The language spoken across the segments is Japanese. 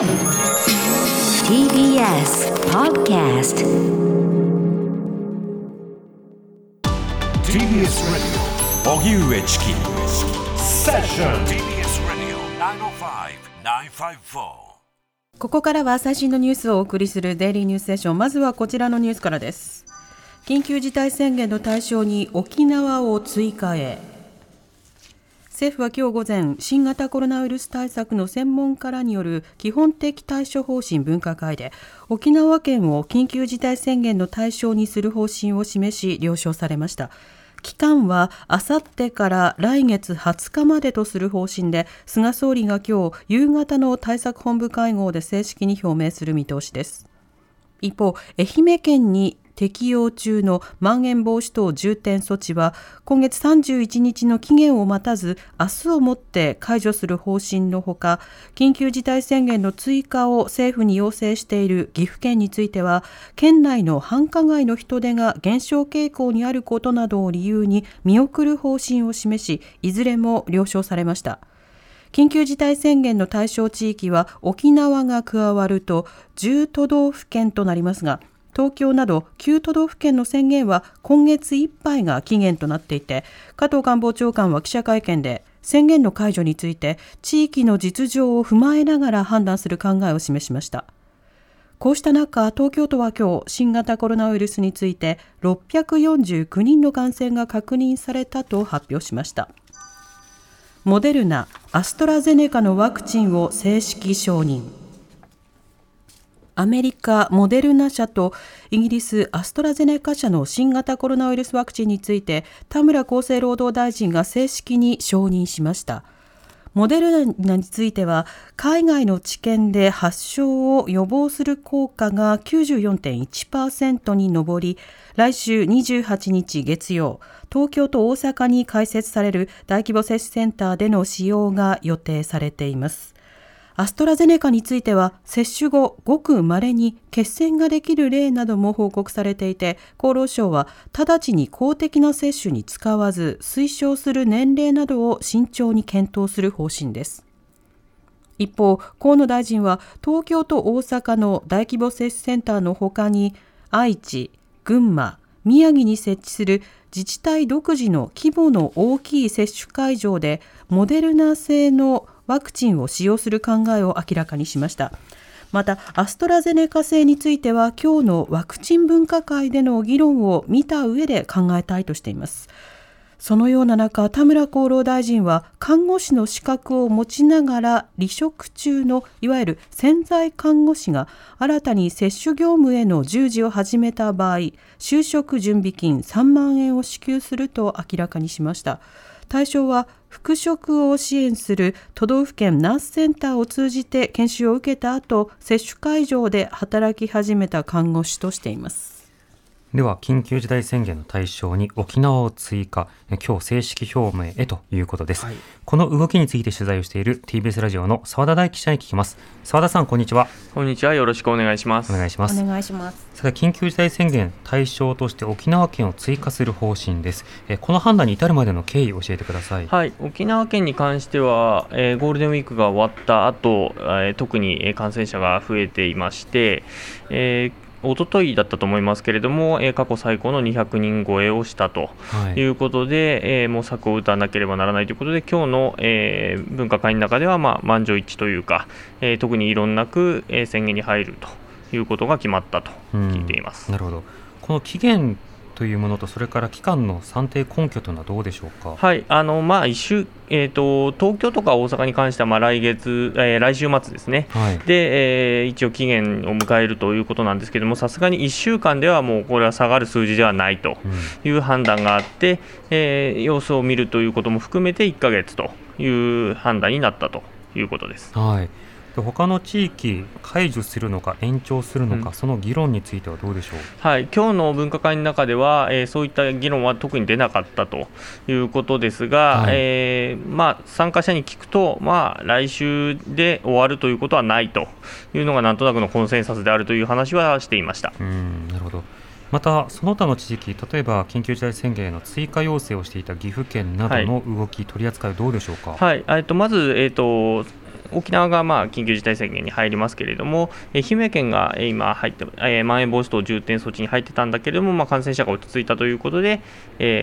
TBS Podcast TBS Radio. 荻上チキセッション TBS Radio 905-954ここからは最新のニュースをお送りするデイリーニュースセッションまずはこちらのニュースからです。緊急事態宣言の対象に沖縄を追加へ政府は今日午前新型コロナウイルス対策の専門家らによる基本的対処方針分科会で沖縄県を緊急事態宣言の対象にする方針を示し了承されました。期間はあさってから来月20日までとする方針で菅総理が今日夕方の対策本部会合で正式に表明する見通しです。一方愛媛県に適用中のまん延防止等重点措置は今月31日の期限を待たず明日をもって解除する方針のほか緊急事態宣言の追加を政府に要請している岐阜県については県内の繁華街の人出が減少傾向にあることなどを理由に見送る方針を示しいずれも了承されました。緊急事態宣言の対象地域は沖縄が加わると10都道府県となりますが東京など9都道府県の宣言は今月いっぱいが期限となっていて加藤官房長官は記者会見で宣言の解除について地域の実情を踏まえながら判断する考えを示しました。こうした中東京都は今日新型コロナウイルスについて649人の感染が確認されたと発表しました。モデルナ、アストラゼネカのワクチンを正式承認。アメリカ、モデルナ社とイギリス、アストラゼネカ社の新型コロナウイルスワクチンについて田村厚生労働大臣が正式に承認しました。モデルナについては海外の治験で発症を予防する効果が94.1%に上り来週28日月曜東京と大阪に開設される大規模接種センターでの使用が予定されていますアストラゼネカについては接種後ごく稀に血栓ができる例なども報告されていて厚労省は直ちに公的な接種に使わず推奨する年齢などを慎重に検討する方針です。一方河野大臣は東京と大阪の大規模接種センターのほかに愛知群馬宮城に設置する自治体独自の規模の大きい接種会場でモデルナ製のワクチンを使用する考えを明らかにしました。またアストラゼネカ製については今日のワクチン分科会での議論を見た上で考えたいとしています。そのような中田村厚労大臣は看護師の資格を持ちながら離職中のいわゆる潜在看護師が新たに接種業務への従事を始めた場合就職準備金3万円を支給すると明らかにしました。対象は復職を支援する都道府県ナースセンターを通じて研修を受けた後接種会場で働き始めた看護師としています。では緊急事態宣言の対象に沖縄を追加今日正式表明へということです、はい、この動きについて取材をしている TBS ラジオの澤田大記者に聞きます。澤田さんこんにちは。こんにちは。よろしくお願いします。お願いします。お願いします。さて緊急事態宣言対象として沖縄県を追加する方針です。えこの判断に至るまでの経緯を教えてください。はい。沖縄県に関しては、えー、ゴールデンウィークが終わった後、えー、特に感染者が増えていまして、えー一昨日だったと思いますけれども、えー、過去最高の200人超えをしたとい。うことで、はい、えー、もう策を打たなければならないということで、今日の、えー、分科会の中では、まあ、満場一致というか、えー、特に異論なく、えー、宣言に入るということが決まったと聞いています。なるほど。この期限というものと、それから期間の算定根拠というのはどうでしょうか？はい、あのまあ一週えーと、東京とか大阪に関してはまあ来月、えー、来週末ですね、はい、で、えー、一応期限を迎えるということなんですけれども、さすがに1週間ではもうこれは下がる数字ではないという判断があって、うん、えー、様子を見るということも含めて1か月という判断になったということです。はい他の地域、解除するのか延長するのか、うん、その議論についてはどうでしょう、はい、今日の分科会の中では、えー、そういった議論は特に出なかったということですが、はい、えー、まあ、参加者に聞くと、まあ、来週で終わるということはないというのがなんとなくのコンセンサスであるという話はしていました。うんなるほど。また、その他の地域、例えば緊急事態宣言への追加要請をしていた岐阜県などの動き、はい、取り扱いはどうでしょうか、はい。えー、とまず、えーと沖縄がまあ緊急事態宣言に入りますけれども、愛媛県が今入って、えー、まん延防止等重点措置に入ってたんだけれども、まあ、感染者が落ち着いたということで、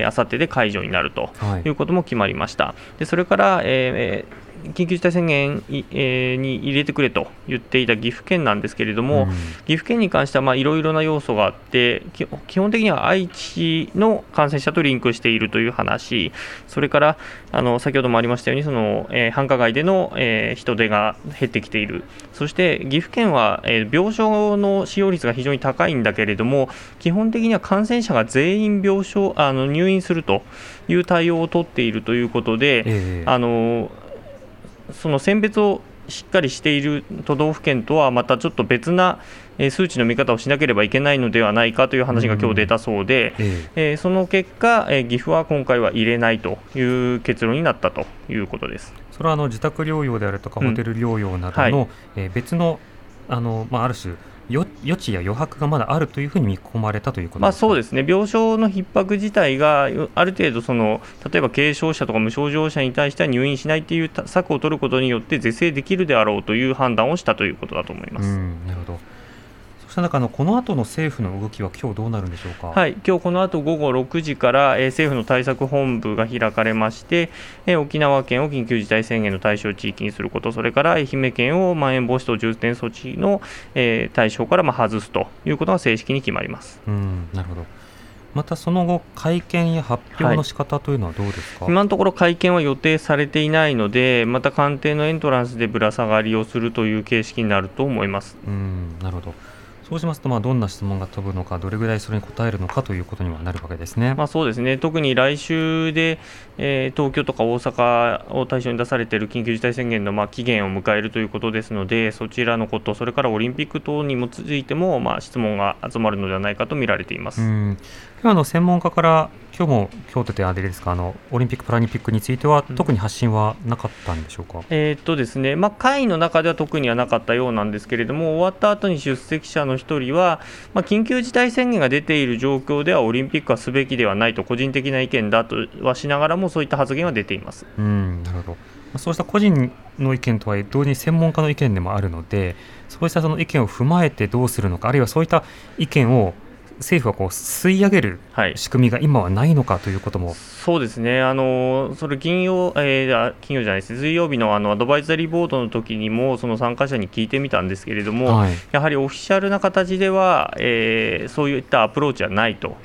あさってで解除になるということも決まりました。はい、でそれから、えー緊急事態宣言に入れてくれと言っていた岐阜県なんですけれども、うん、岐阜県に関してはいろいろな要素があって基本的には愛知の感染者とリンクしているという話。それからあの先ほどもありましたようにその、えー、繁華街での、えー、人出が減ってきている。そして岐阜県は、えー、病床の使用率が非常に高いんだけれども基本的には感染者が全員病床あの入院するという対応を取っているということで、えー、あのその選別をしっかりしている都道府県とはまたちょっと別な数値の見方をしなければいけないのではないかという話が今日出たそうで、えー、その結果、え岐阜は今回は入れないという結論になったということです。それはあの自宅療養であるとか、ホテル療養などの、うんはい、え別のあの、まあ、ある種余地や余白がまだあるというふうに見込まれたということまあ、そうですね、病床の逼迫自体がある程度その、例えば軽症者とか無症状者に対しては入院しないという策を取ることによって、是正できるであろうという判断をしたということだと思います。なるほどした中のこの後の政府の動きは今日どうなるんでしょうか？はい、今日この後午後6時から、えー、政府の対策本部が開かれまして、えー、沖縄県を緊急事態宣言の対象地域にすること、それから愛媛県をまん延防止等重点措置の、えー、対象からまあ外すということが正式に決まります。うんなるほど。またその後、会見や発表の仕方というのはどうですか、はい、今のところ会見は予定されていないので、また官邸のエントランスでぶら下がりをするという形式になると思います。うんなるほどそうしますと、まあ、どんな質問が飛ぶのか、どれぐらいそれに答えるのかということにはなるわけですね。まあ、そうですね特に来週で、えー、東京とか大阪を対象に出されている緊急事態宣言の、まあ、期限を迎えるということですので、そちらのこと、それからオリンピック等にもついても、まあ、質問が集まるのではないかと見られています。うん今の専門家から今日も京都であれですかあのオリンピック・パラリンピックについては、うん、特に発信はなかったんでしょうか、えー、っとですね、まあ、会の中では特にはなかったようなんですけれども、終わった後に出席者の一人は、まあ、緊急事態宣言が出ている状況では、オリンピックはすべきではないと、個人的な意見だとはしながらも、そういった発言は出ています。うんなるほど、そうした個人の意見とはいえ、同時に専門家の意見でもあるので、そうしたその意見を踏まえてどうするのか、あるいはそういった意見を政府はこう吸い上げる仕組みが今はないのかということも、はい、そうですね、あのそれ金曜、えー、金曜じゃないです、水曜日のあのアドバイザリーボードの時にも、その参加者に聞いてみたんですけれども、はい、やはりオフィシャルな形では、えー、そういったアプローチはないと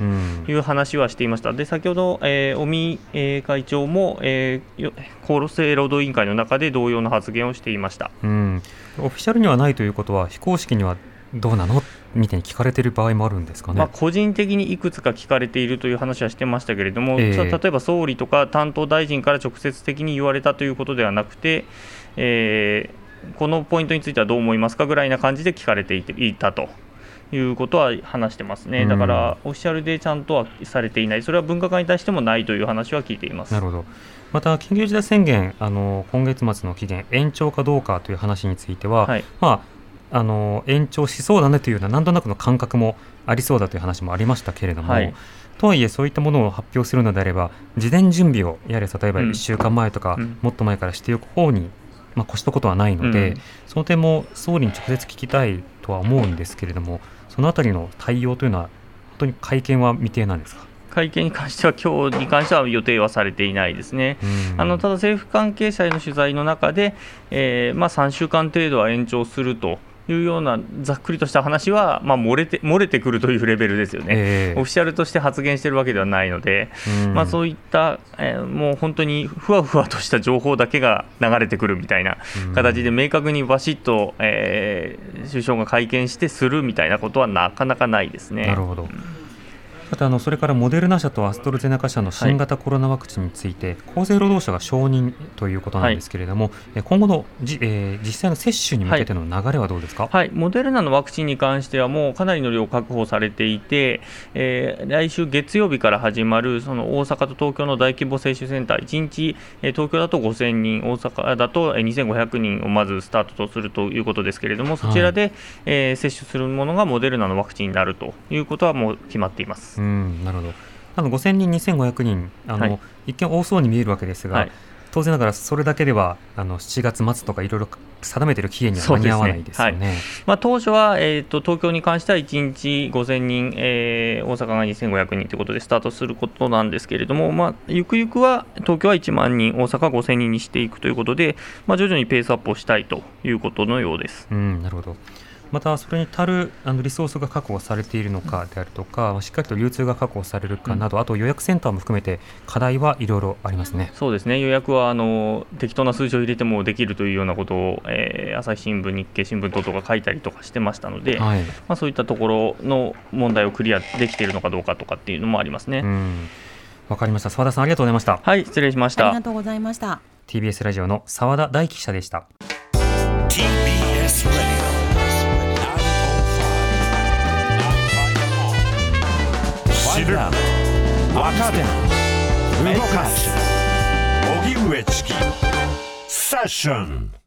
いう話はしていました。で先ほど、えー、尾身、えー、会長も、えー、厚生労働委員会の中で同様の発言をしていました、うん、オフィシャルにはないということは、非公式にはどうなのみたいに聞かれている場合もあるんですかね、まあ、個人的にいくつか聞かれているという話はしてましたけれども、えー、例えば総理とか担当大臣から直接的に言われたということではなくて、えー、このポイントについてはどう思いますかぐらいな感じで聞かれていたと。いうことは話してますね、だからオフィシャルでちゃんとはされていない、それは分科会に対してもないという話は聞いています。なるほど。また、緊急事態宣言、あの今月末の期限、延長かどうかという話については、はい、まあ、あの延長しそうだねというようななんとなくの感覚もありそうだという話もありましたけれども、はい、とはいえそういったものを発表するのであれば事前準備をやはり例えば1週間前とか、もっと前からしておく方に、まあ、越したことはないので、うん、その点も総理に直接聞きたいとは思うんですけれどもそのあたりの対応というのは本当に会見は未定なんですか？会見に関しては、今日に関しては予定はされていないですね、あのただ政府関係者への取材の中で、えーまあ、3週間程度は延長するというようなざっくりとした話は、まあ、漏れて漏れてくるというレベルですよね、えー、オフィシャルとして発言しているわけではないので、まあ、そういった、えー、もう本当にふわふわとした情報だけが流れてくるみたいな形で、明確にバシッと、えー、首相が会見してするみたいなことはなかなかないですね。なるほど、うんまたあのそれからモデルナ社とアストロゼネカ社の新型コロナワクチンについて、はい、厚生労働省が承認ということなんですけれども、はい、今後のじ、えー、実際の接種に向けての流れはどうですか、はい、はい、モデルナのワクチンに関しては、もうかなりの量確保されていて、えー、来週月曜日から始まるその大阪と東京の大規模接種センター、1日、えー、東京だと5000人、大阪だと2500人をまずスタートとするということですけれども、そちらで、はい、えー、接種するものがモデルナのワクチンになるということはもう決まっています。うんなるほど。あの5000人、2500人あの、はい、一見多そうに見えるわけですが、はい、当然ながらそれだけではあの7月末とかいろいろ定めている期限には間に合わないですよね。ねはい、まあ、当初は、えーと、東京に関しては1日5000人、えー、大阪が2500人ということでスタートすることなんですけれども、まあ、ゆくゆくは東京は1万人、大阪5000人にしていくということで、まあ、徐々にペースアップをしたいということのようです。うん、なるほどまたそれに足るあのリソースが確保されているのかであるとか、しっかりと流通が確保されるかなど、あと予約センターも含めて課題はいろいろありますね。そうですね。予約はあの適当な数字を入れてもできるというようなことを、えー、朝日新聞、日経新聞等々が書いたりとかしてましたので、はい、まあ、そういったところの問題をクリアできているのかどうかとかっていうのもありますね。わかりました。澤田さんありがとうございました。はい失礼しました。ありがとうございました。TBS ラジオの澤田大記者でした知る。分かる。動かす。荻上チキ。セッション。